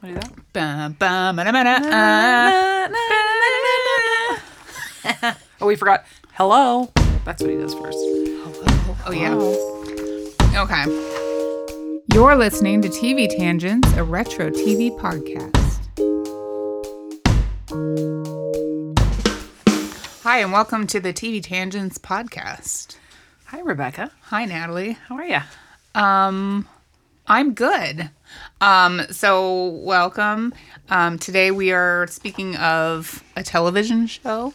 What is that? Bum, bum, ba, da, ba, da. Oh, we forgot. Hello. That's what he does first. Oh, yeah. Okay. You're listening to TV Tangents, a retro TV podcast. Hi, and welcome to the TV Tangents podcast. Hi, Rebecca. Hi, Natalie. How are you? Um, I'm good. Um, so welcome. Um, today we are speaking of a television show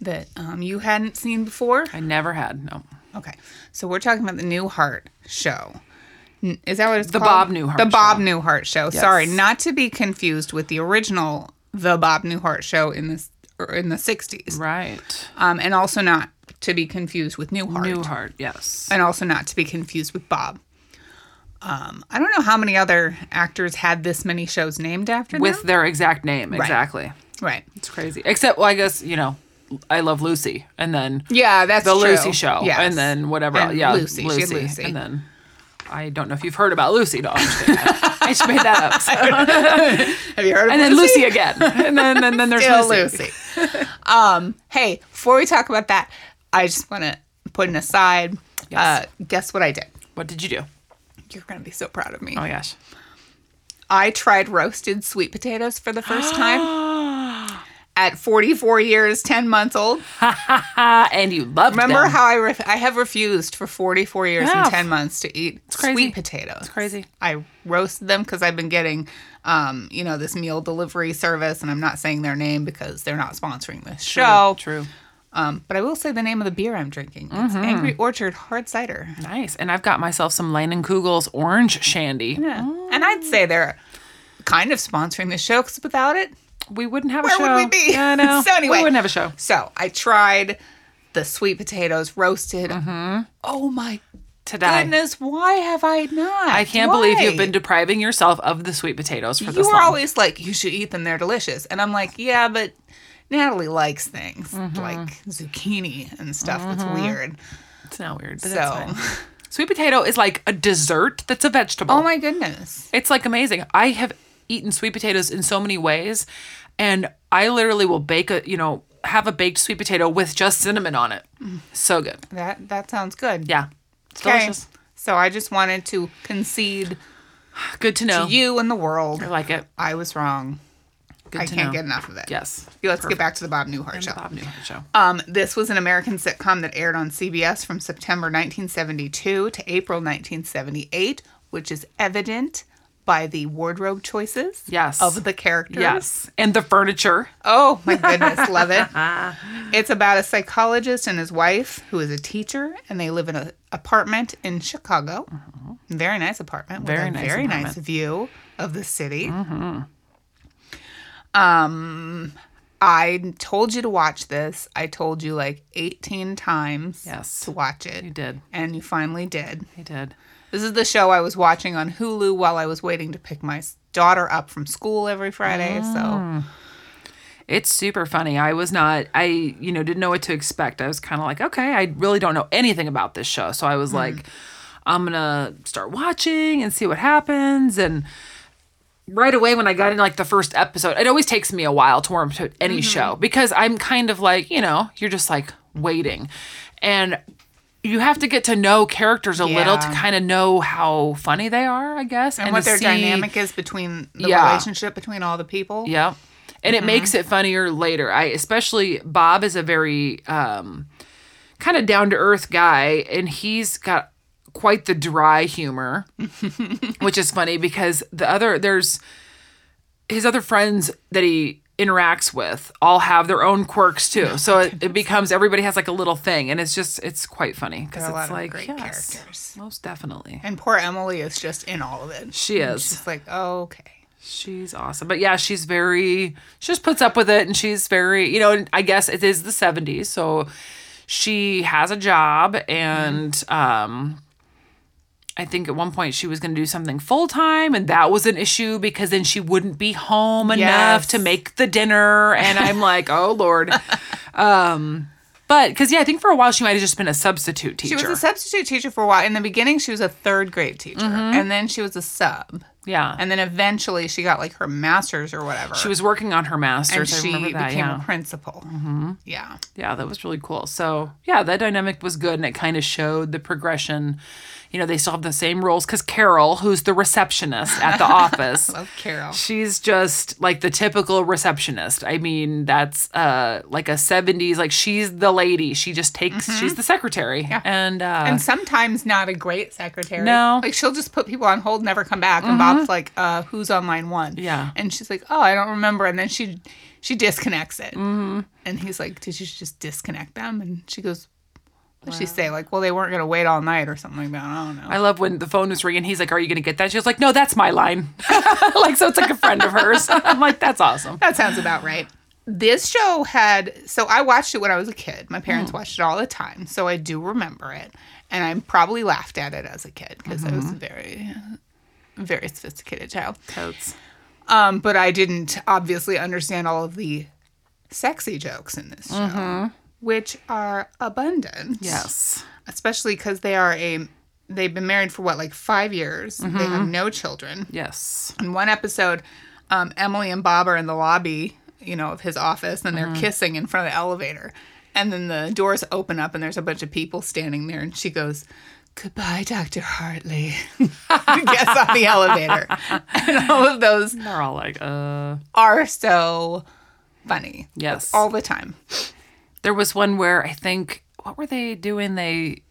that um, you hadn't seen before. I never had. No. Okay, so we're talking about the Newhart show. N- Is that what it's The called? Bob Newhart The Bob Show. Newhart show. Sorry, not to be confused with the original The Bob Newhart show in this or in the '60s, Right. um, and also not to be confused with Newhart, Newhart. Yes. and also not to be confused with Bob. Um, I don't know how many other actors had this many shows named after With them. their exact name. Exactly. Right. It's crazy. Except, well, I guess you know, I love Lucy, and then Yeah, that's the true. Lucy show, Yes. and then whatever. And. Yeah, Lucy. She had Lucy. and then I don't know if you've heard about Lucy. Just. I just made that up. so. Have you heard of And then Lucy again, and then and then there's Still Lucy. Lucy. um, hey, before we talk about that, I just want to put an aside. Yes. Uh, guess what I did? What did you do? You're gonna be so proud of me. Oh gosh. I tried roasted sweet potatoes for the first time at 44 years, 10 months old. And you loved them. Remember them. how I ref- I have refused for 44 years Yeah. and 10 months to eat sweet potatoes. It's crazy. I roasted them because I've been getting, um, you know, this meal delivery service, and I'm not saying their name because they're not sponsoring this show. True. Um, but I will say the name of the beer I'm drinking. It's Angry Orchard Hard Cider. Nice. And I've got myself some Leinenkugel's orange shandy. Yeah. And I'd say they're kind of sponsoring the show because without it, We wouldn't have a Where show. would we be? Yeah, I know. So anyway. we wouldn't have a show. So I tried the sweet potatoes roasted. Oh my Today. goodness, why have I not? I can't believe you've been depriving yourself of the sweet potatoes for You this were always like, you should eat them, they're delicious. And I'm like, yeah, but Natalie likes things Mm-hmm. like zucchini and stuff that's weird. it's not weird, but So. Sweet potato is like a dessert that's a vegetable. oh my goodness. It's like amazing. I have eaten sweet potatoes in so many ways, and I literally will bake a, you know, have a baked sweet potato with just cinnamon on it. So good. That that sounds good. Yeah. It's Okay. delicious. So I just wanted to concede Good to know. to you and the world. I like it. I was wrong. Good I can't know. get enough of it. Yes. Let's get back to the Bob Newhart show. Bob Newhart show. Um, this was an American sitcom that aired on CBS from September 1972 to April 1978, which is evident by the wardrobe choices Yes. of the characters. Yes. And the furniture. Oh my goodness, love it. It's about a psychologist and his wife who is a teacher, and they live in an apartment in Chicago. Very nice apartment. with. Very a nice very nice view of the city. Um, I told you to watch this. I told you like 18 times Yes. to watch it. You did. And you finally did. He did. This is the show I was watching on Hulu while I was waiting to pick my daughter up from school every Friday. Ah. So It's super funny. I was not, I, you know, didn't know what to expect. I was kind of like, okay, I really don't know anything about this show. So I was like, I'm going to start watching and see what happens. And right away, when I got in like the first episode, it always takes me a while to warm to any show because I'm kind of like, you know, you're just like waiting. And you have to get to know characters a little to kind of know how funny they are, I guess. and, what their see- dynamic is between the Yeah. relationship between all the people. yeah. And it makes it funnier later. I especially Bob is a very um kind of down to earth guy and he's got quite the dry humor, which is funny because the other there's his other friends that he interacts with all have their own quirks too. So it, it becomes everybody has like a little thing and it's just it's quite funny because it's lot of like great yes, characters. most definitely. And poor Emily is just in all of it. She is. She's like, oh, okay. She's awesome. But yeah, she's very, she just puts up with it and she's very, you know, I guess it is the 70s. So she has a job and, um, I think at one point she was going to do something full time, and that was an issue because then she wouldn't be home enough Yes. to make the dinner. And I'm like, oh Lord. Um, but because yeah, I think for a while she might have just been a substitute teacher. She was a substitute teacher for a while. In the beginning, she was a third grade teacher, Mm-hmm. and then she was a sub. Yeah. And then eventually she got like her master's or whatever. she was working on her and master's. I she remember that. became Yeah. a principal. Mm-hmm. Yeah. Yeah, that was really cool. So, yeah, that dynamic was good and it kind of showed the progression. You know, they still have the same roles because Carol, who's the receptionist at the office, Love Carol. she's just like the typical receptionist. I mean, that's uh like a 70s, like she's the lady. She just takes, she's the secretary. yeah. And, uh, Mm-hmm. And sometimes not a great secretary. No. Mm-hmm. Like she'll just put people on hold, never come back. And Bob's like, uh, who's on line one? Yeah. And she's like, oh, I don't remember. And then she she disconnects it. Mm-hmm. And he's like, did you just disconnect them? And she goes, what did she say? Like, well, they weren't going to wait all night or something like that. I don't know. I love when the phone was ringing. He's like, Are you going to get that? She was like, No, that's my line. like, so it's like a friend of hers. I'm like, That's awesome. That sounds about right. This show had so I watched it when I was a kid. My parents hmm. watched it all the time, so I do remember it, and I probably laughed at it as a kid because I was a very, very sophisticated child. Totes. Um, but I didn't obviously understand all of the sexy jokes in this show, mm-hmm. Which are abundant. Yes. especially because they are a they've been married for what like five years. They have no children. Yes. In one episode, um, Emily and Bob are in the lobby, you know, of his office, and they're kissing in front of the elevator. And then the doors open up, and there's a bunch of people standing there, and she goes, "Goodbye, Doctor Hartley." Gets on the elevator, and all of those They're all like, Uh, are so funny yes. all the time. There was one where I think what were they doing? They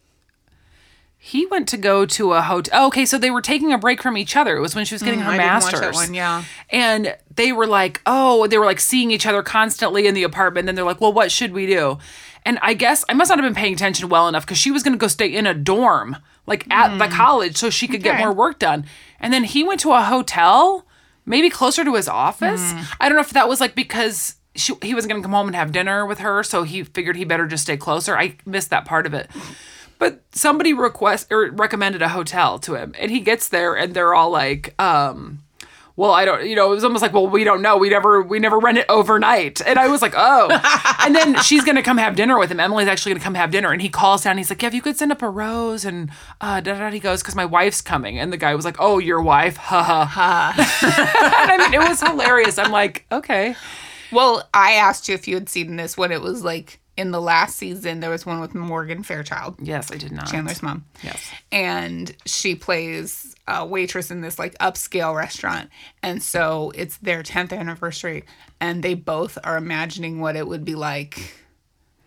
he went to go to a hotel. Oh, okay, so they were taking a break from each other. It was when she was getting her Mm, I didn't watch master's. that one, yeah. And they were like, oh, they were like seeing each other constantly in the apartment. And then they're like, well, what should we do? And I guess I must not have been paying attention well enough because she was going to go stay in a dorm, like at the college, so she could get Mm. More work done. And then he went to a hotel, maybe closer to his office. Mm. I don't know if that was like because she, he was going to come home and have dinner with her, so he figured he better just stay closer. I missed that part of it. But somebody request or recommended a hotel to him, and he gets there, and they're all like, um, "Well, I don't," you know, it was almost like, "Well, we don't know. We never, we never rent it overnight." And I was like, "Oh." and then she's gonna come have dinner with him. Emily's actually gonna come have dinner, and he calls down. He's like, "Yeah, if you could send up a rose," and uh, da da. da," He goes, "Cause my wife's coming," and the guy was like, "Oh, your wife?" Ha ha ha. and I mean, it was hilarious. I'm like, okay, Well, I asked you if you had seen this when it was like in the last season. There was one with Morgan Fairchild, yes, I did not. Chandler's mom. Yes. And she plays a waitress in this like upscale restaurant. And so it's their 10th anniversary. And they both are imagining what it would be like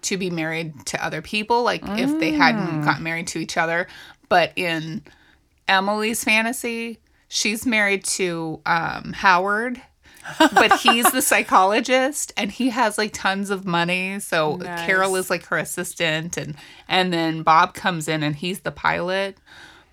to be married to other people, like if they hadn't got married to each other. But in Emily's fantasy, she's married to um, Howard. But he's the psychologist and he has like tons of money. So Nice. carol is like her assistant and and then bob comes in and he's the pilot.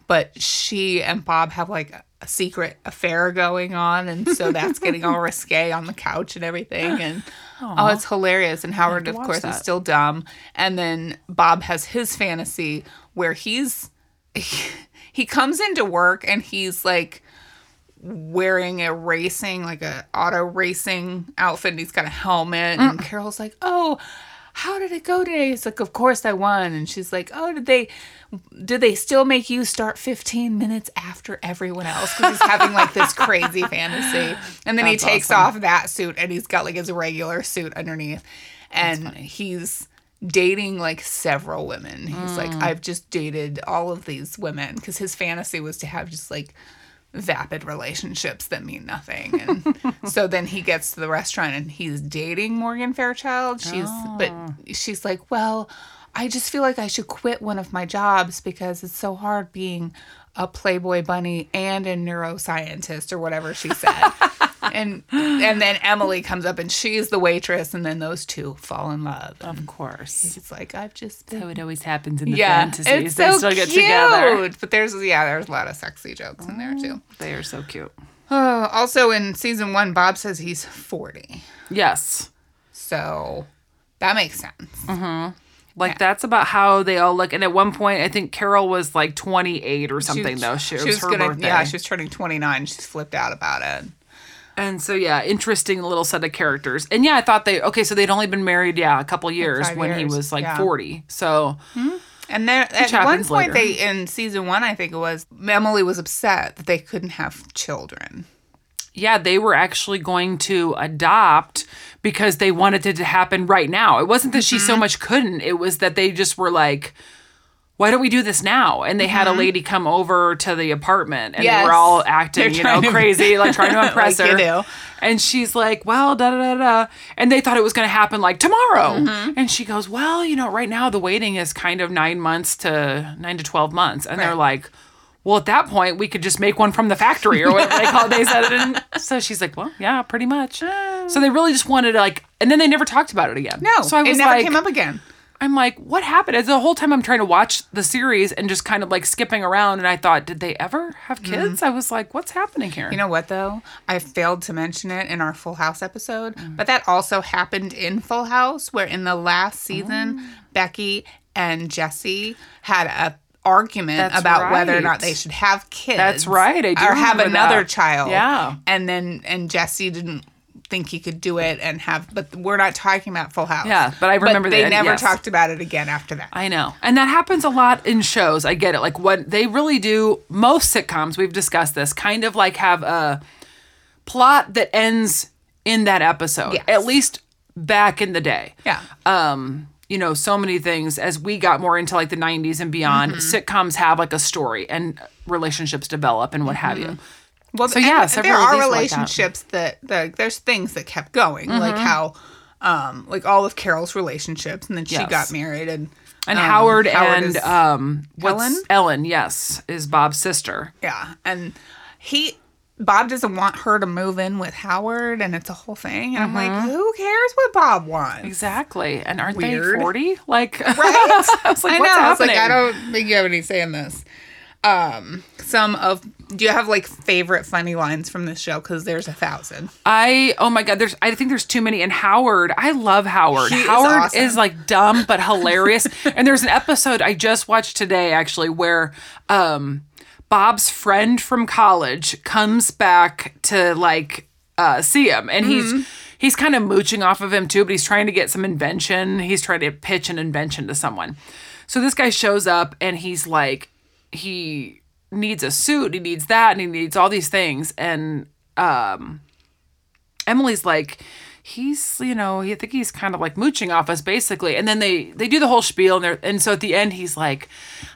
But she and bob have like a secret affair going on and so that's getting all risque on the couch and everything. And oh it's hilarious. And howard of course is still dumb. And then bob has his fantasy where he's he comes into work and he's like wearing a racing like a auto racing outfit and he's got a helmet. And carol's like oh how did it go today? It's like of course i won. And she's like oh did they did they still make you start 15 minutes after everyone else? Because he's having like this crazy fantasy. And then That's he takes awesome. off that suit and he's got like his regular suit underneath. And he's dating like several women. He's like Mm. i've just dated all of these women. Because his fantasy was to have just like vapid relationships that mean nothing. And so then he gets to the restaurant and he's dating morgan fairchild. She's but ah. she's like well i just feel like i should quit one of my jobs because it's so hard being a playboy bunny and a neuroscientist or whatever she said and and then emily comes up and she's the waitress and then those two fall in love Of course. it's like i've just been How it always happens in the yeah, fantasies. it's they so still get cute. together. But there's yeah, there's a lot of sexy jokes in there too. Mm, they are so cute. Oh, also in season one, Bob says he's 40, Yes. so that makes sense. Mm-hmm. Like that's about how they all look. And at one point, I think Carol was like 28 or She- something. though she, she was, was her gonna birthday. yeah, she was turning 29. She's flipped out about it. And so yeah, interesting little set of characters. And yeah, I thought they okay. So they'd only been married yeah a couple years when he was like yeah. 40. So And there, at one point, later. they in season one, I think it was Emily was upset that they couldn't have children. yeah, they were actually going to adopt because they wanted it to happen right now. It wasn't that she so Mm-hmm. much couldn't, it was that they just were like, why don't we do this now? And they had a lady come over to the apartment and they Mm-hmm. Were all acting, They're you know, to- crazy, like trying to impress Like her. And she's like, well, da da da da. And they thought it was going to happen like tomorrow. Mm-hmm. And she goes, well, you know, right now the waiting is kind of nine months to nine to 12 months. And they're like, well, at that point, we could just make one from the factory or whatever they call it. They said it. And so she's like, well, yeah, pretty much. So they really just wanted to like, and then they never talked about it again. No, So I was it never like, came up again. I'm like, what happened? And the whole time I'm trying to watch the series and just kind of like skipping around. And I thought, did they ever have kids? I was like, what's happening here? Mm-hmm. You know what though? I failed to mention it in our Full House episode, but that also happened in Full House, where in the last season, Oh. Becky and Jesse had a argument That's about whether or not they should have kids. That's right, I do or have another that. child. Yeah. and then and Jesse didn't think he could do it and have. But we're not talking about Full House. Yeah, but I remember they that, never yes. talked about it again after that. I know. And that happens a lot in shows. I get it. Like what they really do, most sitcoms, we've discussed this, kind of like have a plot that ends in that episode. Yes. At least back in the day. yeah. Um, you know, so many things as we got more into like the 90s and beyond, Mm-hmm. sitcoms have like a story and relationships develop and what have you. Well, So, and yeah, there are were like that. relationships that, that there's things that kept going, like Mm-hmm. how, um, like all of Carol's relationships, and then she Yes. got married, and And um, Howard, Howard and um Ellen? Ellen, yes, is Bob's sister. yeah, and he Bob doesn't want her to move in with Howard, and it's a whole thing, and I'm Mm-hmm. like, who cares what Bob wants? Exactly. And aren't Weird. they 40? Like Right? I was like, I what's know. I was happening? like, I don't think you have any say in this. Um, some of do you have like favorite funny lines from this show? Because there's a thousand. I oh my god, there's I think there's too many. And Howard, I love Howard. He is Howard awesome. is like dumb but hilarious. and there's an episode I just watched today actually where um Bob's friend from college comes back to like uh see him and Mm-hmm. he's he's kind of mooching off of him too, but he's trying to get some invention. He's trying to pitch an invention to someone. So this guy shows up and he's like he needs a suit, he needs that, and he needs all these things. And um Emily's like, he's, you know, I think he's kind of like mooching off us basically. And then they they do the whole spiel and they're and so at the end he's like,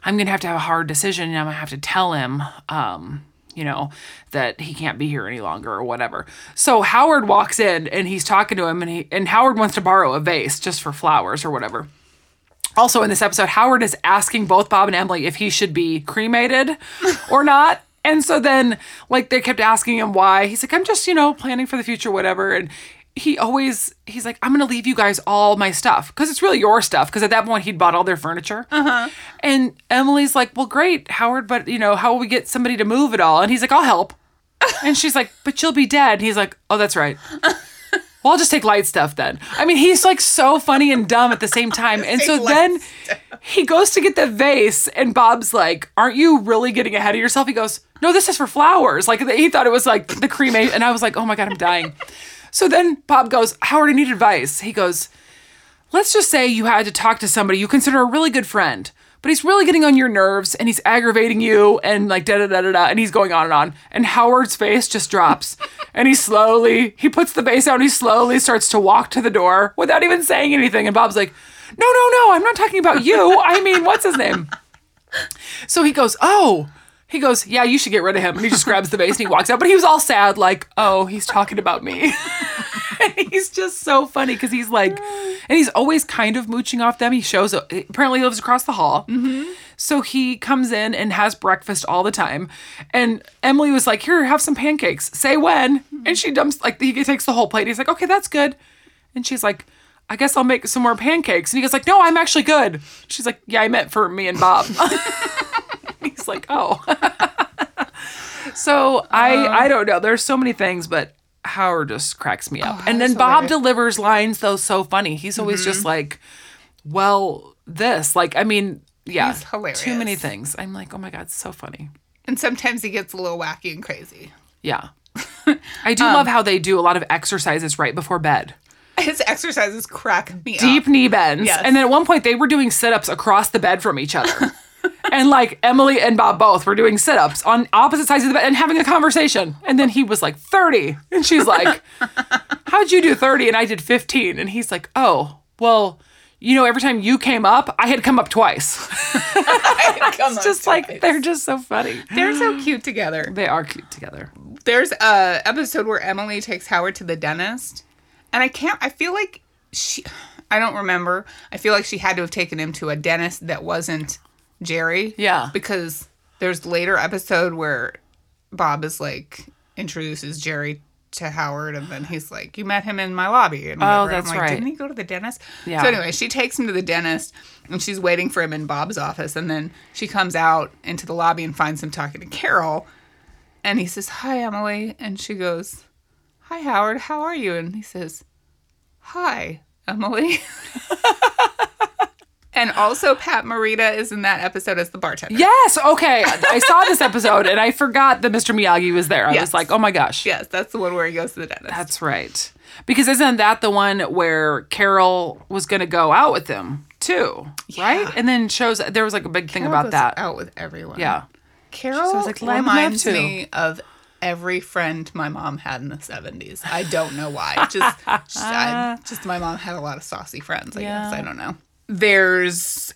I'm gonna have to have a hard decision and I'm gonna have to tell him, um, you know, that he can't be here any longer or whatever. So Howard walks in and he's talking to him and he and Howard wants to borrow a vase just for flowers or whatever. Also in this episode, Howard is asking both Bob and Emily if he should be cremated or not. And so then, like, they kept asking him why. He's like, I'm just, you know, planning for the future, whatever. And he always, he's like, I'm going to leave you guys all my stuff because it's really your stuff. Because at that point, he'd bought all their furniture. Uh-huh. And Emily's like, Well, great, Howard, but, you know, how will we get somebody to move it all? And he's like, I'll help. And she's like, But you'll be dead. And he's like, Oh, that's right. Well, I'll just take light stuff then. I mean, he's like so funny and dumb at the same time. And so then he goes to get the vase, and Bob's like, Aren't you really getting ahead of yourself? He goes, No, this is for flowers. Like, he thought it was like the cremate. And I was like, Oh my God, I'm dying. So then Bob goes, Howard, I need advice. He goes, Let's just say you had to talk to somebody you consider a really good friend, but he's really getting on your nerves and he's aggravating you and like da da da da da, and he's going on and on. And Howard's face just drops, and he slowly he puts the vase down. He slowly starts to walk to the door without even saying anything. And Bob's like, "No, no, no, I'm not talking about you. I mean, what's his name?" So he goes, "Oh." He goes, "Yeah, you should get rid of him." And he just grabs the vase and he walks out. But he was all sad, like, "Oh, he's talking about me." and he's just so funny because he's like, and he's always kind of mooching off them. He shows apparently he lives across the hall, mm-hmm. so he comes in and has breakfast all the time. And Emily was like, "Here, have some pancakes. Say when." Mm-hmm. And she dumps like he takes the whole plate. He's like, "Okay, that's good." And she's like. I guess I'll make some more pancakes. And he goes like, "No, I'm actually good." She's like, "Yeah, I meant for me and Bob." He's like, "Oh." so I uh. I don't know. There's so many things, but Howard just cracks me up. Oh, and then that's Bob hilarious. delivers lines though so funny. He's always mm-hmm. just like, "Well, this." Like, I mean, yeah, He's hilarious. too many things. I'm like, "Oh my god, so funny." And sometimes he gets a little wacky and crazy. Yeah. I do love um, how they do a lot of exercises right before bed. His exercises crack me deep up. knee bends. Yes. And then at one point they were doing sit-ups across the bed from each other. and like Emily and Bob both were doing sit-ups on opposite sides of the bed and having a conversation. And then he was like 30. And she's like, How'd you do 30? And I did 15. And he's like, Oh, well, you know, every time you came up, I had come up twice. Come It's just like they're just so funny. they're so cute together. They are cute together. There's a episode where Emily takes Howard to the dentist, and I can't. I feel like she. I don't remember. I feel like she had to have taken him to a dentist that wasn't Jerry. Yeah. Because there's later episode where Bob is like introduces Jerry to Howard, and then he's like, "You met him in my lobby." And Oh, that's I'm like, right. Didn't he go to the dentist? Yeah. So anyway, she takes him to the dentist, and she's waiting for him in Bob's office, and then she comes out into the lobby and finds him talking to Carol, and he says, "Hi, Emily," and she goes, "Hi, Howard. How are you?" And he says, "Hi, Emily." and also, Pat Morita is in that episode as the bartender. Yes. Okay. I saw this episode and I forgot that Mr. Miyagi was there. I Yes. was like, oh my gosh. Yes, that's the one where he goes to the dentist. That's right. Because isn't that the one where Carol was going to go out with him too? Right? And then shows there was like a big thing Carol about goes that. out with everyone. Yeah. Carol So was like, "I reminds to." me of every friend my mom had in the 70s. I don't know why. Just, just, I, just my mom had a lot of saucy friends, I guess. I don't know. There's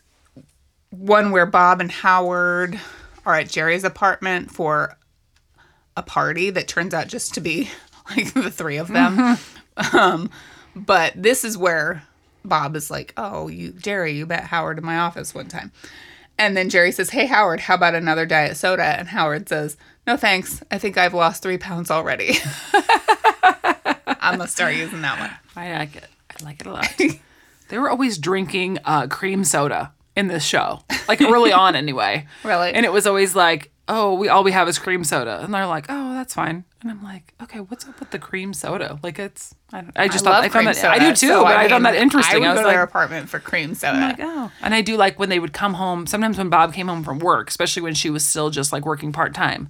one where Bob and Howard are at Jerry's apartment for a party that turns out just to be like the three of them. Um, but this is where Bob is like, "Oh, you, Jerry, you met Howard in my office one time," and then Jerry says, "Hey, Howard, how about another diet soda?" And Howard says, "No, thanks. I think I've lost three pounds already." I'm gonna start using that one. I like it. I like it a lot. They were always drinking uh, cream soda in this show, like early on anyway. Really? And it was always like, oh, we all we have is cream soda, and they're like, oh, that's fine. And I'm like, okay, what's up with the cream soda? Like it's, I, don't, I just thought I found that I do too, so, but I, found mean, that interesting. I would was go to like, their apartment for cream soda. like, oh. And I do like when they would come home, sometimes when Bob came home from work, especially when she was still just like working part time.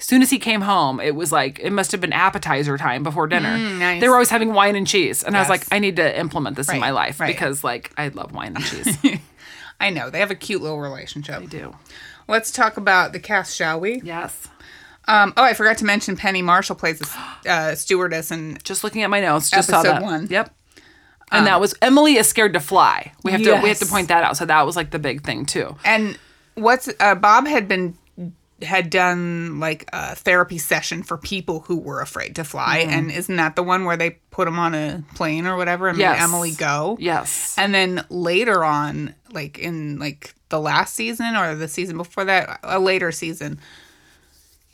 As soon as he came home, it was like, it must have been appetizer time before dinner. nice. They were always having wine and cheese. And I was like, I need to implement this in my life right. because like I love wine and cheese. I know they have a cute little relationship. I do. Let's talk about the cast, shall we? Yes. Um, oh, I forgot to mention Penny Marshall plays a uh, stewardess and Just looking at my notes, just saw Episode that. one. Yep. And that was Emily is scared to fly. We have to we have to point that out. So that was like the big thing too. and what's uh, Bob had been had done like a therapy session for people who were afraid to fly, Mm-hmm. and isn't that the one where they put him on a plane or whatever and Yes. made Emily go? Yes. And then later on, like in like the last season or the season before that, a later season,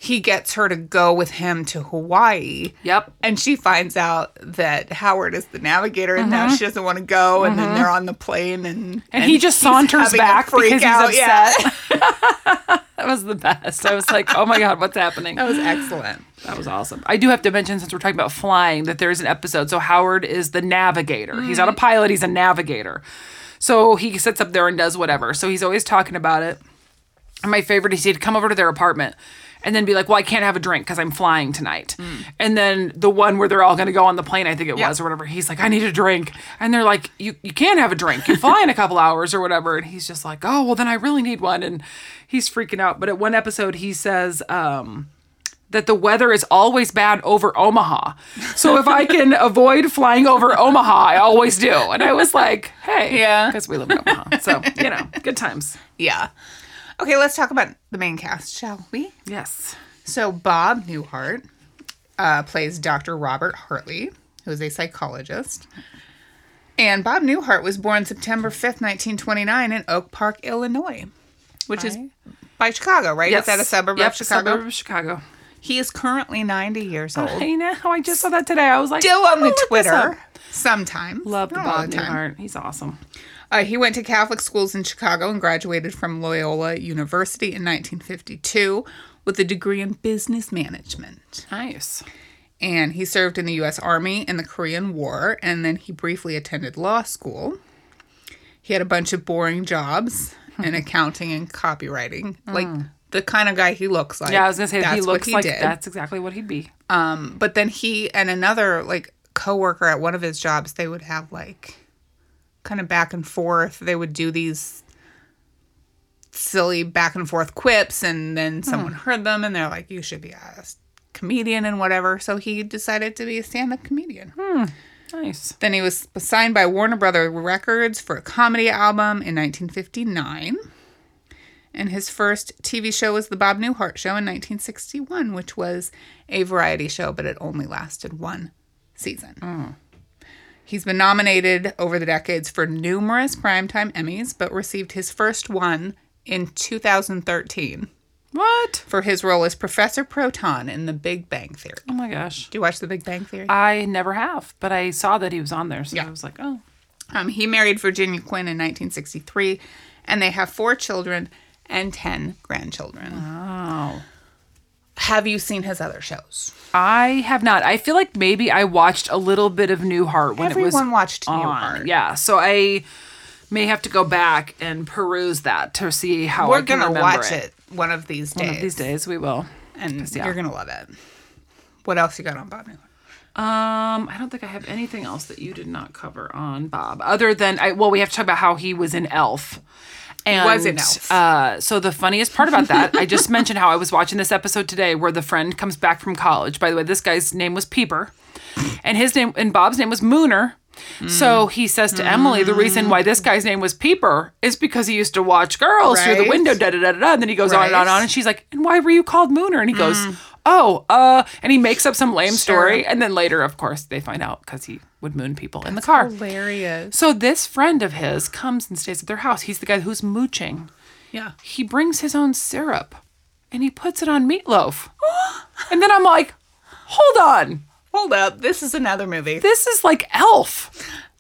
he gets her to go with him to Hawaii. Yep. And she finds out that Howard is the navigator and now she doesn't want to go. And then they're on the plane and Mm-hmm. And he just saunters back because he's out. Yeah. upset. That was the best. I was like, oh my God, what's happening? that was excellent. That was awesome. I do have to mention, since we're talking about flying, that there's an episode. So Howard is the navigator. He's not a pilot, he's a navigator. So he sits up there and does whatever. So he's always talking about it. And my favorite is he'd come over to their apartment and then be like, well, I can't have a drink because I'm flying tonight. And then the one where they're all going to go on the plane, I think it Yeah. was, or whatever, he's like, I need a drink. And they're like, you, you can't have a drink. You fly in a couple hours or whatever. And he's just like, oh, well, then I really need one. And he's freaking out. But at one episode, he says, um, that the weather is always bad over Omaha. So if I can avoid flying over Omaha, I always do. And I was like, hey, Yeah. because we live in Omaha. So, you know, good times. Yeah. Okay, let's talk about the main cast, shall we? Yes. So Bob Newhart uh, plays Dr. Robert Hartley, who is a psychologist. And Bob Newhart was born September 5th, 1929 in Oak Park, Illinois, which is by Chicago, right? Is that a suburb yep, of Chicago? Suburb of Chicago. He is currently 90 years old. I know. I just saw that today. I was like, Still on the look this Twitter up." sometimes. Love the Bob. Newhart. He's awesome. Uh, he went to Catholic schools in Chicago and graduated from Loyola University in 1952 with a degree in business management. Nice. and he served in the U.S. Army in the Korean War, and then he briefly attended law school. He had a bunch of boring jobs in accounting and copywriting, like the kind of guy he looks like. Yeah, I was gonna say That's he looks like did. that's exactly what he'd be. Um, but then he and another like coworker at one of his jobs, they would have like kind of back and forth. They would do these silly back and forth quips, and then hmm. someone heard them, and they're like, "You should be a comedian and whatever." So he decided to be a stand-up comedian. Hmm. Nice. Then he was signed by Warner Brother Records for a comedy album in 1959. And his first TV show was The Bob Newhart Show in 1961, which was a variety show, but it only lasted one season. Hmm. He's been nominated over the decades for numerous Primetime Emmys, but received his first one in 2013 What? for his role as Professor Proton in The Big Bang Theory. Oh my gosh. Do you watch The Big Bang Theory? I never have, but I saw that he was on there, so Yeah. I was like, oh. Um, he married Virginia Quinn in 1963, and they have four children and 10 grandchildren. Wow. Have you seen his other shows? I have not. I feel like maybe I watched a little bit of Newhart when it was Everyone watched on. Newhart. Yeah, so I may have to go back and peruse that to see how We're I can going to remember watch it. one of these days. One of these days we will. And yeah. you're going to love it. What else you got on Bob Newhart? Um, I don't think I have anything else that you did not cover on Bob, other than I. Well, we have to talk about how he was in Elf. And, was in Elf. Uh, so the funniest part about that, I just mentioned how I was watching this episode today, where the friend comes back from college. By the way, this guy's name was Peeper, and his name and Bob's name was Mooner. So he says to Emily, the reason why this guy's name was Peeper is because he used to watch girls through the window, da da da da. da. And then he goes on and on and on, and she's like, "And why were you called Mooner?" And he goes, "Oh, uh," and he makes up some lame story, and then later, of course, they find out because he would moon people in the car. Hilarious. So this friend of his comes and stays at their house. He's the guy who's mooching. Yeah. He brings his own syrup, and he puts it on meatloaf. and then I'm like, "Hold on, Hold up. This is another movie. this is like Elf."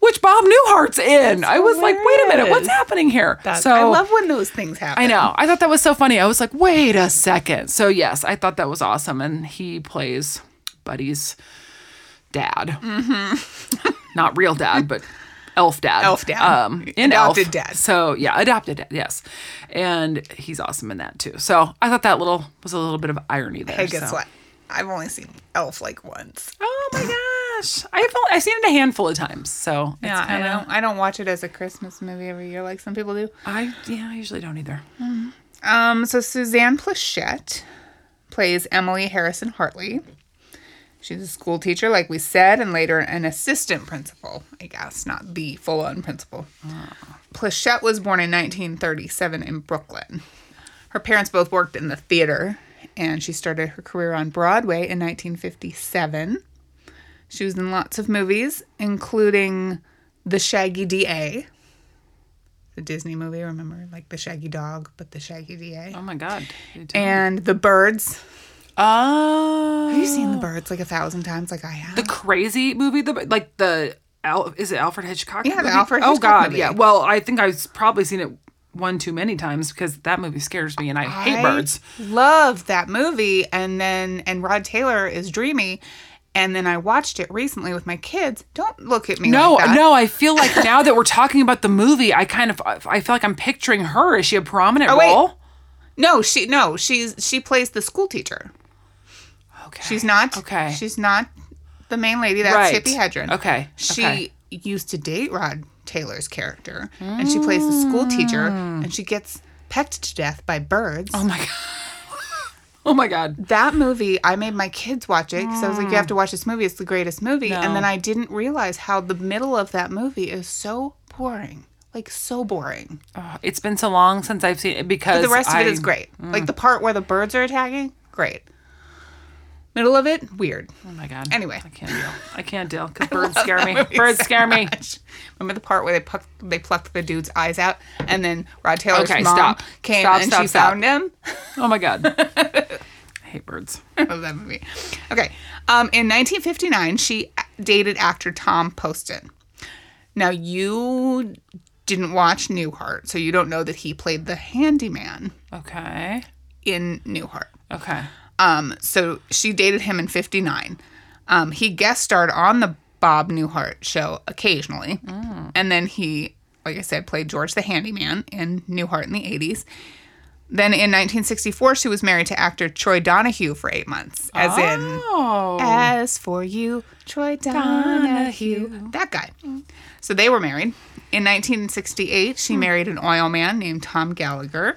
Which Bob Newhart's in. I was like, wait a minute, what's happening here? That- so I love when those things happen. I know. I thought that was so funny. I was like, wait a second. So yes, I thought that was awesome. And he plays Buddy's dad. Mm-hmm. Not real dad, but elf dad. Elf dad. Um, in Adopted elf. dad. So yeah, adopted dad. Yes, and he's awesome in that too. So I thought that little was a little bit of irony there. Hey, guess so. what? I've only seen Elf like once. Oh my gosh, I've only, I've seen it a handful of times. So it's Yeah, I kinda- don't. I don't watch it as a Christmas movie every year like some people do. I yeah, I usually don't either. Um, so Suzanne Pleshette plays Emily Harrison Hartley. She's a school teacher, like we said, and later an assistant principal, I guess, not the full on principal. Pleshette was born in 1937 in Brooklyn. Her parents both worked in the theater, and she started her career on Broadway in 1957. She was in lots of movies, including The Shaggy DA, the Disney movie, remember? Like the Shaggy Dog, but the Shaggy DA. Oh my god. And The Birds. Oh, Have you seen The Birds like a thousand times, like I have? the crazy movie the like the Al, is it alfred hitchcock Yeah, the movie? Alfred oh god movie. yeah well i think i've probably seen it one too many times because that movie scares me and i hate birds Love that movie, and then and Rod Taylor is dreamy, and then I watched it recently with my kids. Don't look at me. no like that. no i feel like now that we're talking about the movie i kind of i feel like i'm picturing her is she a prominent Oh, wait. role no, she no, she's she plays the school teacher. okay She's not. Okay. She's not the main lady. That's Right. Tippi Hedren. Okay, She okay. used to date Rod Taylor's character, and she plays the school teacher, and she gets pecked to death by birds. oh my god oh my god that movie, I made my kids watch it because I was like, you have to mm. watch this movie. It's the greatest movie. No. And then I didn't realize how the middle of that movie is so boring. Like, so boring. Oh, it's been so long since i've seen it because But the rest of it is I- is great. Like, mm. the part where the birds are attacking, great. Middle of it, weird. oh my god Anyway. i can't deal i can't deal because birds scare me birds scare me Remember the part where they plucked, they plucked the dude's eyes out, and then Rod Taylor's Okay, mom stop. came Stop, and stop, she found him? oh my god i hate birds I love that movie. Okay. Um, in 1959, she dated actor Tom Poston. Now, you didn't watch Newhart, so you don't know that he played the handyman okay in Newhart. okay Um, so she dated him in 59. Um, he guest starred on the Bob Newhart show occasionally. And then he, like I said, played George the Handyman in Newhart in the 80s. Then in 1964, she was married to actor Troy Donahue for eight months, as in Oh. As for you, Troy Donahue. That guy. So they were married. In 1968, she married an oil man named Tom Gallagher,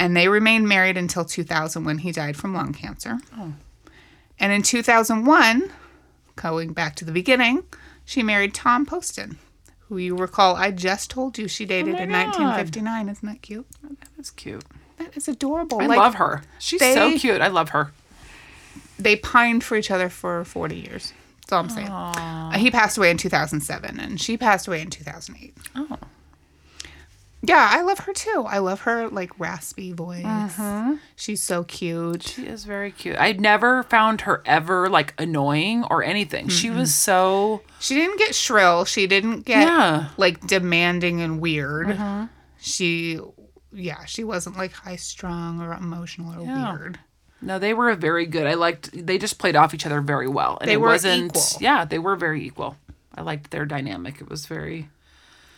and they remained married until 2000 when he died from lung cancer. Oh. And in 2001, going back to the beginning, she married Tom Poston, who you recall I just told you she dated my in God. 1959. Isn't that cute? That's cute. That is adorable. I Like, love her. She's so cute. I love her. they pined for each other for 40 years. That's all I'm saying. Uh, he passed away in 2007 and she passed away in 2008. Oh. Yeah, I love her too. I love her like raspy voice. Uh-huh. She's so cute. She is very cute. I never found her ever like annoying or anything. She was so She didn't get shrill. She didn't get Yeah. like demanding and weird. Uh-huh. She, yeah, she wasn't like high strung or emotional or Yeah. weird. no, they were very good. I liked they just played off each other very well. And They it were wasn't equal. yeah, they were very equal. I liked their dynamic. It was very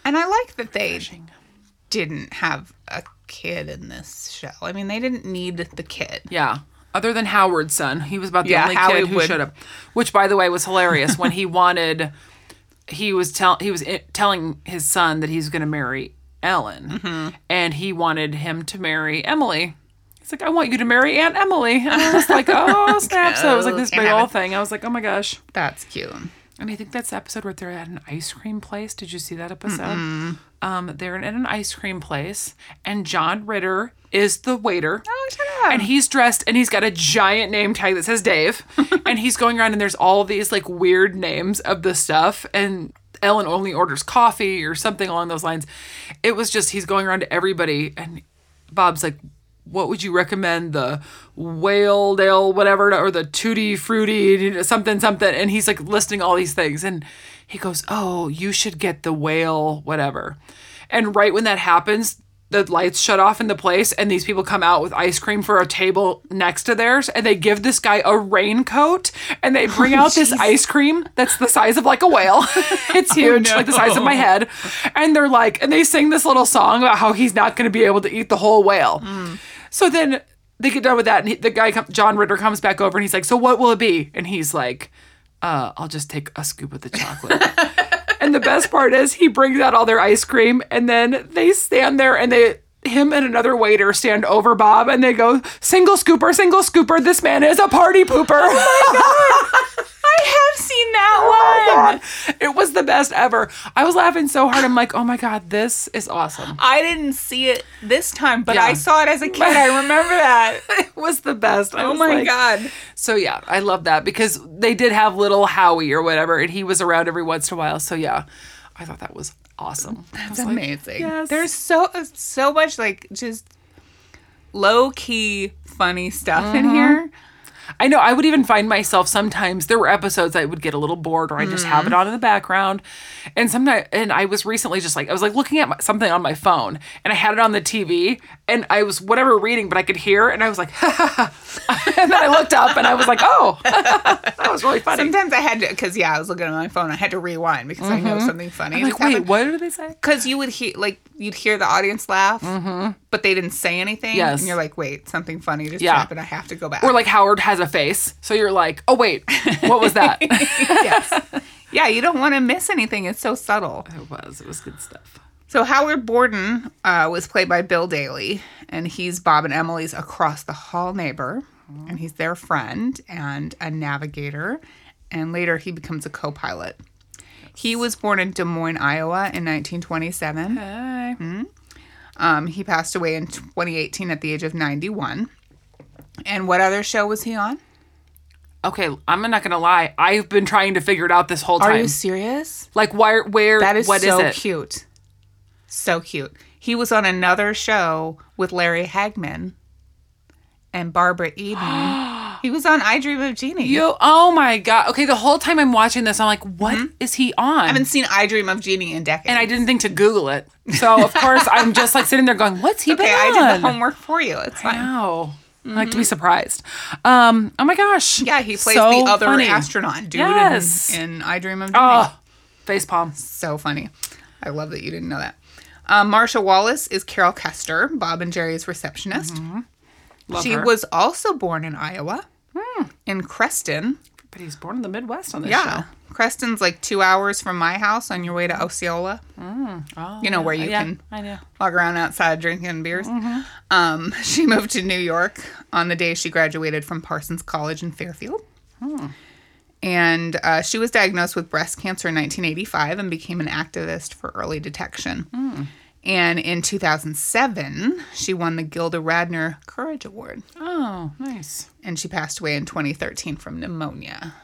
And I like that they didn't have a kid in this show. I mean, they didn't need the kid. Yeah. Other than Howard's son, he was about the Yeah, only Howie kid who would- should have. Which, by the way, was hilarious when he wanted. He was tell he was i- telling his son that he's going to marry Ellen, Mm-hmm. and he wanted him to marry Emily. He's like, I want you to marry Aunt Emily, and I was like, oh snap! So it was like this big old thing. I was like, oh my gosh. That's cute. And I think that's the episode where they're at an ice cream place. Did you see that episode? Um, they're at an ice cream place, and John Ritter is the waiter. Oh, shut up. And he's dressed and he's got a giant name tag that says Dave. and he's going around and there's all these like weird names of the stuff. And Ellen only orders coffee or something along those lines. It was just he's going around to everybody and Bob's like, what would you recommend? The whale dale, whatever, or the tutti fruity, something, something. And he's like listing all these things. And he goes, Oh, you should get the whale, whatever. And right when that happens, the lights shut off in the place and these people come out with ice cream for a table next to theirs and they give this guy a raincoat and they bring oh, out this ice cream that's the size of like a whale it's oh, huge like the size of my head and they're like and they sing this little song about how he's not going to be able to eat the whole whale mm. So then they get done with that and he, the guy come, john ritter comes back over and he's like so what will it be? And he's like uh, i'll just take a scoop of the chocolate. And the best part is he brings out all their ice cream and then they stand there and they him and another waiter stand over Bob and they go, single scooper, single scooper, this man is a party pooper. Have seen that oh one. it was the best ever. I was laughing so hard. I'm like, oh my God, this is awesome. I didn't see it this time, but Yeah. I saw it as a kid. I remember that. It was the best. I Oh my like- god. So yeah, I love that because they did have little Howie or whatever, and he was around every once in a while. So yeah, I thought that was awesome. That's was like, amazing. yes. There's so so much like just low key funny stuff in mm-hmm. here. I know I would even find myself sometimes there were episodes I would get a little bored or I just have it mm. on in the background. And sometimes and I was recently just like I was like looking at my, something on my phone and I had it on the TV and I was whatever reading but I could hear and I was like and then I looked up and I was like oh that was really funny. Sometimes I had to because yeah, I was looking at my phone. I had to rewind because I know mm-hmm. something funny. I'm like wait what did they say? Because you would hear like you'd hear the audience laugh, mm-hmm. But they didn't say anything. Yes. and you're like, wait, something funny just Yeah. happened. I have to go back. Or like Howard has a face so you're like oh wait what was that? yes, yeah, you don't want to miss anything. It's so subtle. It was it was good stuff. So Howard Borden uh, was played by Bill Daily, and he's Bob and Emily's across the hall neighbor, and he's their friend and a navigator, and later he becomes a co-pilot. He was born in Des Moines, Iowa, in 1927. Hey. Um, he passed away in 2018 at the age of 91. And what other show was he on? Okay, I'm not gonna lie. I've been trying to figure it out this whole time. Are you serious? Like where where That is what is so it? cute. So cute. He was on another show with Larry Hagman and Barbara Eden. he was on I Dream of Jeannie. You oh my god. Okay, the whole time I'm watching this, I'm like, what is he on? Mm-hmm. I haven't seen I Dream of Jeannie in decades. and I didn't think to Google it. So of course I'm just like sitting there going, What's he okay, been I did the homework for you. It's fine. Wow. I like to be surprised. Um, oh my gosh. Yeah, he plays So the other funny. astronaut dude Yes. in, in I Dream of Jeannie. Oh, face palm. so funny. I love that you didn't know that. Um, Marcia Wallace is Carol Kester, Bob and Jerry's receptionist. Love she her. was also born in Iowa, Hmm. in Creston. but he's born in the Midwest on this Yeah. show. Creston's like two hours from my house on your way to Osceola. Hmm. Oh, You know where you yeah, can I know. walk around outside drinking beers. Mm-hmm. Um, she moved to New York on the day she graduated from Parsons College in Fairfield. Hmm. And uh, she was diagnosed with breast cancer in 1985 and became an activist for early detection. And in 2007, she won the Gilda Radner Courage Award. Oh, nice. And she passed away in 2013 from pneumonia.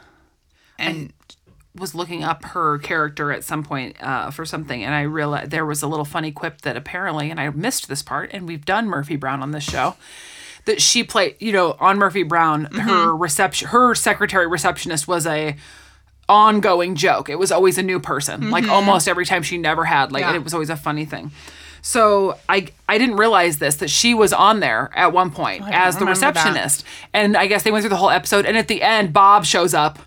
And was looking up her character at some point uh, for something, and I realized there was a little funny quip that apparently, and I missed this part, and we've done Murphy Brown on this show, that she played. You know, on Murphy Brown, her reception, her secretary receptionist was a ongoing joke. It was always a new person, like mm-hmm. almost every time she never had like, Yeah. it was always a funny thing. So I I didn't realize this that she was on there at one point oh, as the remember that. receptionist, and I guess they went through the whole episode, and at the end, Bob shows up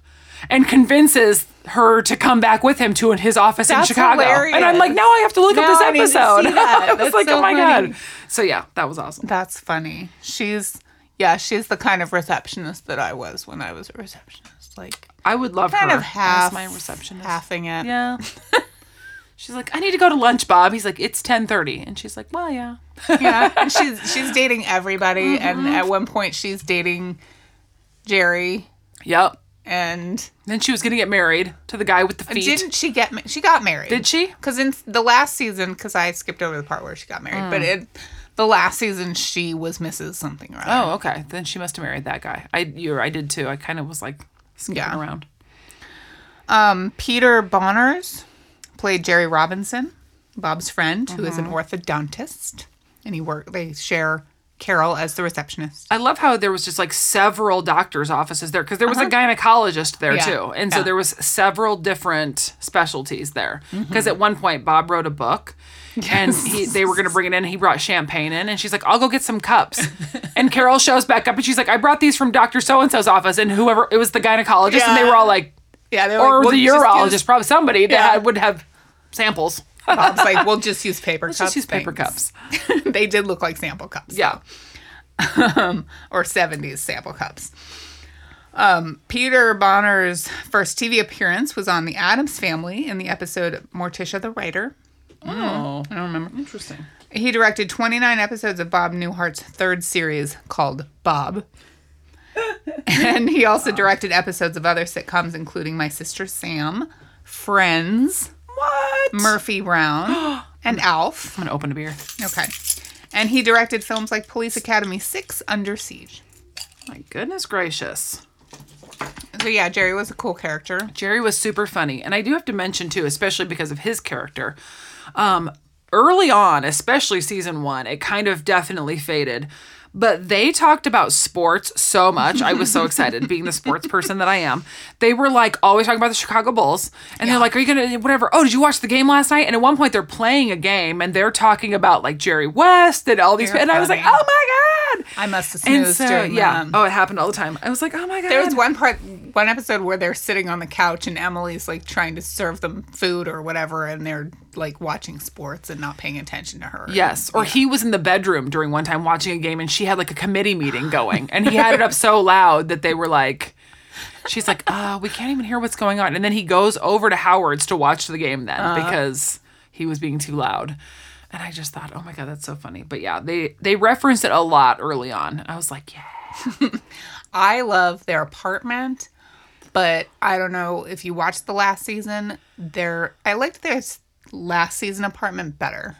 and convinces her to come back with him to his office in That's Chicago. And I'm like, now I have to look Now up I need to this episode. I was like, so oh my funny. god. So yeah, that was awesome. that's funny. She's, yeah, she's the kind of receptionist that I was when I was a receptionist. Like, I would love kind her of half as my receptionist. halving it. Yeah. She's like, I need to go to lunch, Bob. He's like, it's ten thirty, and she's like, well, yeah. yeah. And she's she's dating everybody, and Mm-hmm. at one point she's dating Jerry, Yep. and Then she was gonna get married to the guy with the feet. didn't she get ma- she got married? Did she? Because in the last season, because I skipped over the part where she got married, Mm. but in the last season she was Mrs. Something other. Oh, okay. Then she must have married that guy. I you I did too. I kind of was like skipping Yeah. around. Um, Peter Bonerz played Jerry Robinson, Bob's friend, who is an Mm-hmm. orthodontist, and he work. They share Carol as the receptionist. I love how there was just like several doctors' offices there because there was a gynecologist there Uh-huh. Yeah. too, and so there was several different specialties there. Mm-hmm. Because at one point Bob wrote a book, and he, they were going to bring it in. He brought champagne in, and she's like, "I'll go get some cups." and Carol shows back up, and she's like, "I brought these from Doctor So and So's office," and whoever it was the gynecologist, and they were all like, Yeah, they or "We'll the urologist, use-" probably somebody that Yeah. had- would have samples. Bob's like, we'll just use paper Let's cups. just use paper thanks." cups. they did look like sample cups. Yeah. or 70s sample cups. Um, Peter Bonerz first TV appearance was on The Addams Family in the episode Morticia the Writer. Oh, I don't remember. interesting. He directed 29 episodes of Bob Newhart's third series called Bob. and he also directed episodes of other sitcoms, including My Sister Sam, Friends, What? Murphy Brown, and Alf. I'm gonna open a beer. Okay. And he directed films like Police Academy 6 Under Siege. My goodness gracious. So, yeah, Jerry was a cool character. Jerry was super funny. And I do have to mention, too, especially because of his character, um, early on, especially season one, it kind of definitely faded. But they talked about sports so much. I was so excited being the sports person that I am. They were like always talking about the Chicago Bulls. And they're like, Are you going to, whatever? Oh, did you watch the game last night? And at one point, they're playing a game and they're talking about like Jerry West and all these. They're and I was like. Oh my God. I must have And snoozed so, yeah. that. Oh, it happened all the time. I was like, Oh my God. There was one part, one episode where they're sitting on the couch and Emily's like trying to serve them food or whatever, and they're like watching sports and not paying attention to her. Yes, or he was in the bedroom during one time watching a game and she had like a committee meeting going and he had it up so loud that they were like she's like, "Uh, we can't even hear what's going on." And then he goes over to Howard's to watch the game then because he was being too loud. And I just thought, "Oh my god, that's so funny." But yeah, they they referenced it a lot early on. I was like, "Yeah." I love their apartment, but I don't know if you watched the last season. Their I liked their last season apartment better.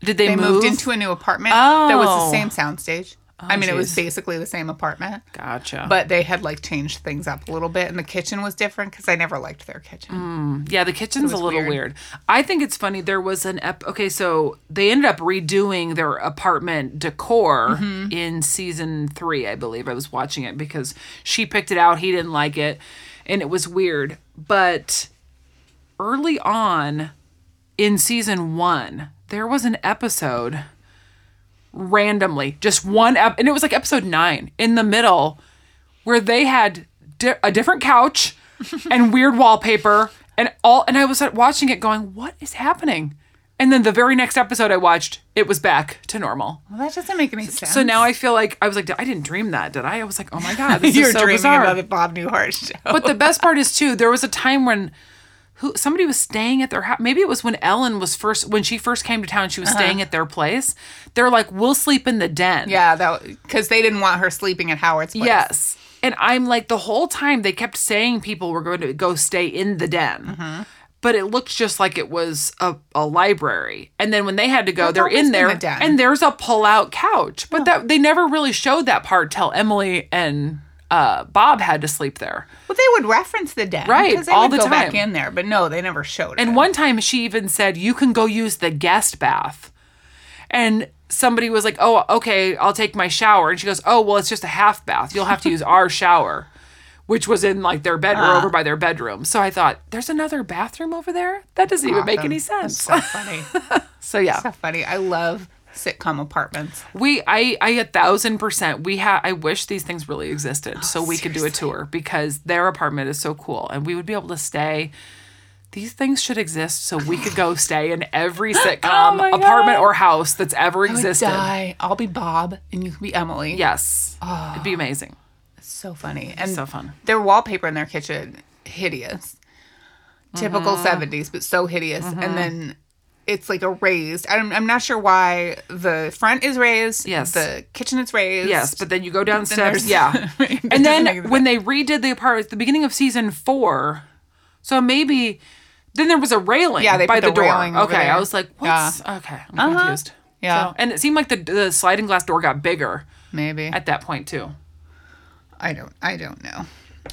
Did they, They move moved into a new apartment that was Oh. the same soundstage. I mean, it was basically the same apartment, Gotcha. but they had like changed things up a little bit, and the kitchen was different because I never liked their kitchen. Yeah, the kitchen's a little weird. weird. I think it's funny. There was an ep. Okay, so they ended up redoing their apartment decor Mm-hmm. in season three, I believe. I was watching it because she picked it out. He didn't like it, and it was weird. But early on in season one, there was an episode randomly, just one, ep- and it was like episode nine in the middle, where they had di- a different couch and weird wallpaper and all. And I was watching it, going, "What is happening?" And then the very next episode I watched, it was back to normal. Well, that doesn't make any sense. So now I feel like I was like, I didn't dream that, did I? I was like, oh my god, this you're is so dreaming bizarre. about the Bob Newhart show. But the best part is too, there was a time when who somebody was staying at their house. Maybe it was when Ellen was first when she first came to town. She was uh-huh. staying at their place. They're like, "We'll sleep in the den." yeah, that because they didn't want her sleeping at Howard's place. Yes. And I'm like the whole time they kept saying people were going to go stay in the den. Mm-hmm. But it looked just like it was a, a library. And then when they had to go, they're always in there den. and there's a pull-out couch. But oh. that they never really showed that part till Emily and uh, Bob had to sleep there. Well, they would reference the den, Right, Because they all would the go back in there, but no, they never showed it. And one time she even said, You can go use the guest bath. And somebody was like, Oh, okay, I'll take my shower. And she goes, Oh, well, it's just a half bath. You'll have to use our shower, which was in like their bedroom, Ah. over by their bedroom. So I thought, There's another bathroom over there? That doesn't even make any sense. so funny, So yeah, so funny. I love sitcom apartments. we, I, I a thousand percent, we have, I wish these things really existed so we could do a tour because their apartment is so cool and we would be able to stay. These things should exist so we could go stay in every sitcom, Oh apartment, God. or house that's ever I existed. die. I'll be Bob, and you can be Emily. Yes. It'd be amazing. It's so funny. And So fun. their wallpaper in their kitchen, hideous. Typical Mm-hmm. 70s, but so hideous. And then it's like a raised. I'm, I'm not sure why the front is raised. Yes. The kitchen is raised. Yes, but then you go down there's- steps. Yeah. And then when they redid the apartment at the beginning of season four, so maybe then there was a railing Yeah, they by put the, the door. okay, I was like, what's okay? I'm Uh-huh. confused. Yeah. So- and it seemed like the the sliding glass door got bigger Maybe. at that point too. I don't. I don't know.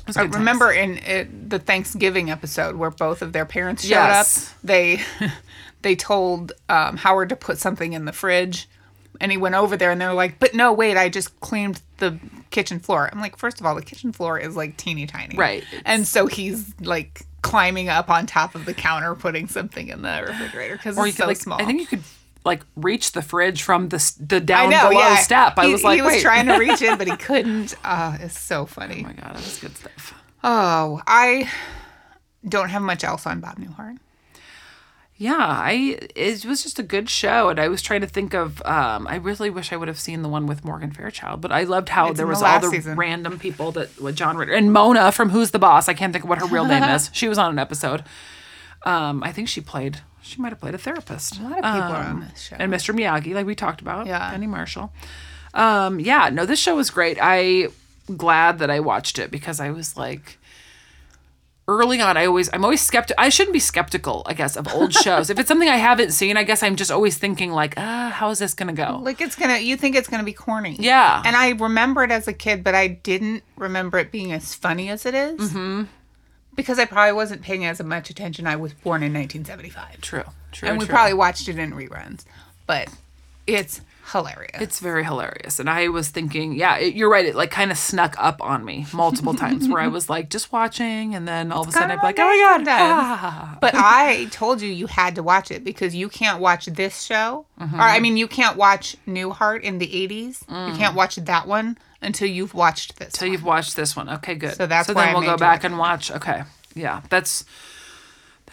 I times. remember in it, the Thanksgiving episode where both of their parents showed Yes. up. They they told um, Howard to put something in the fridge, and he went over there, and they're like, "But no, wait! I just cleaned the kitchen floor." I'm like, first of all, the kitchen floor is like teeny tiny, Right. And so he's like climbing up on top of the counter, putting something in the refrigerator because it's could so like, small. I think you could like reach the fridge from the the down know, below yeah. step. I He- was like, he was wait. trying to reach it, but he couldn't. Oh, it's so funny. Oh my god, that was good stuff. Oh, I don't have much else on Bob Newhart. Yeah, I it was just a good show, and I was trying to think of. Um, I really wish I would have seen the one with Morgan Fairchild, but I loved how It's there in the was all the season. random people that with John Ritter and Mona from Who's the Boss. I can't think of what her real name is. She was on an episode. Um, I think she played. She might have played a therapist. A lot of people are on this show. And Mr. Miyagi, like we talked about. Yeah. Penny Marshall. Um, yeah, no, this show was great. I glad that I watched it because I was like early on I always I'm always skeptical I shouldn't be skeptical, I guess, of old shows. if it's something I haven't seen, I guess I'm just always thinking like, ah, how is this gonna go? Like it's gonna, you think it's gonna be corny. Yeah. And I remember it as a kid, but I didn't remember it being as funny as it is. Mm-hmm. Because I probably wasn't paying as much attention. I was born in 1975. True. True. and we true. probably watched it in reruns. But it's hilarious. It's very hilarious. And I was thinking, yeah, it, you're right. It like kind of snuck up on me multiple times where I was like just watching and then all of a sudden I'd be like, oh my God. ah." But I told you you had to watch it because you can't watch this show. Mm-hmm. Or, I mean, you can't watch Newhart in the 80s. Mm. You can't watch that one until you've watched this. Until you've watched this one. Okay, good. So that's so then I we'll go back and watch. Okay. Yeah. That's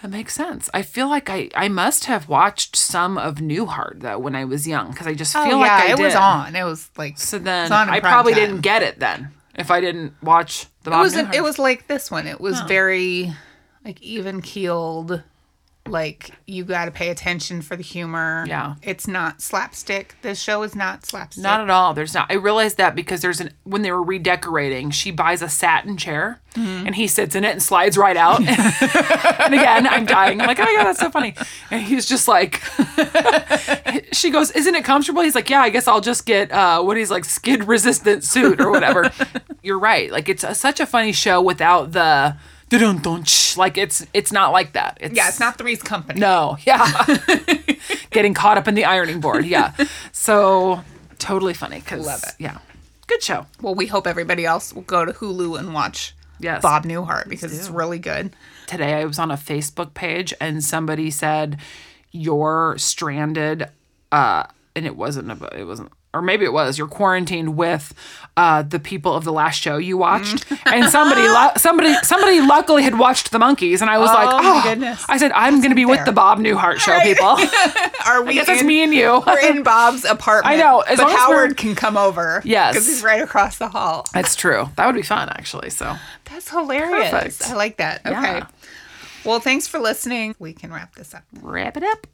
that makes sense. I feel like I I must have watched some of Newhart though when I was young because I just oh, feel Oh, like I it did. was on. It was like So then I probably time. didn't get it then if I didn't watch the It was Newhart. it was like this one. It was very like even keeled. Like you got to pay attention for the humor. Yeah. it's not slapstick. This show is not slapstick. Not at all. There's not. I realized that because there's an when they were redecorating, she buys a satin chair Mm-hmm. and he sits in it and slides right out. and again, I'm dying. I'm like, oh my god, that's so funny. And he's just like, she goes, "Isn't it comfortable?" He's like, "Yeah, I guess I'll just get uh, what he's like skid resistant suit or whatever." You're right. Like it's a, such a funny show without the like it's it's not like that. It's, yeah, it's not Three's Company. no, yeah. Getting caught up in the ironing board, yeah. So totally funny. Cause, Love it. Yeah, good show. Well, we hope everybody else will go to Hulu and watch Yes. Bob Newhart because it's really good. Today I was on a Facebook page and somebody said you're stranded, uh, and it wasn't about it wasn't or maybe it was you're quarantined with uh, the people of the last show you watched, and somebody, lu- somebody, somebody luckily had watched the Monkees, and I was like, Oh, my oh, goodness. I said I'm going to be with the Bob Newhart show people. Are we I guess it's me and you. We're in Bob's apartment. I know, as but long as we're- Howard can come over. Yes. because he's right across the hall. That's true. That would be fun, actually. So That's hilarious. Perfect. I like that. Okay. Yeah. Well, thanks for listening. We can wrap this up. wrap it up.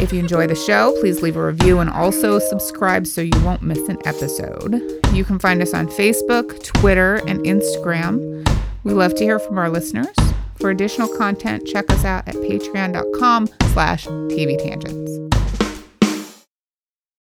If you enjoy the show, please leave a review and also subscribe so you won't miss an episode. You can find us on Facebook, Twitter, and Instagram. We love to hear from our listeners. For additional content, check us out at patreon.com slash TV tangents.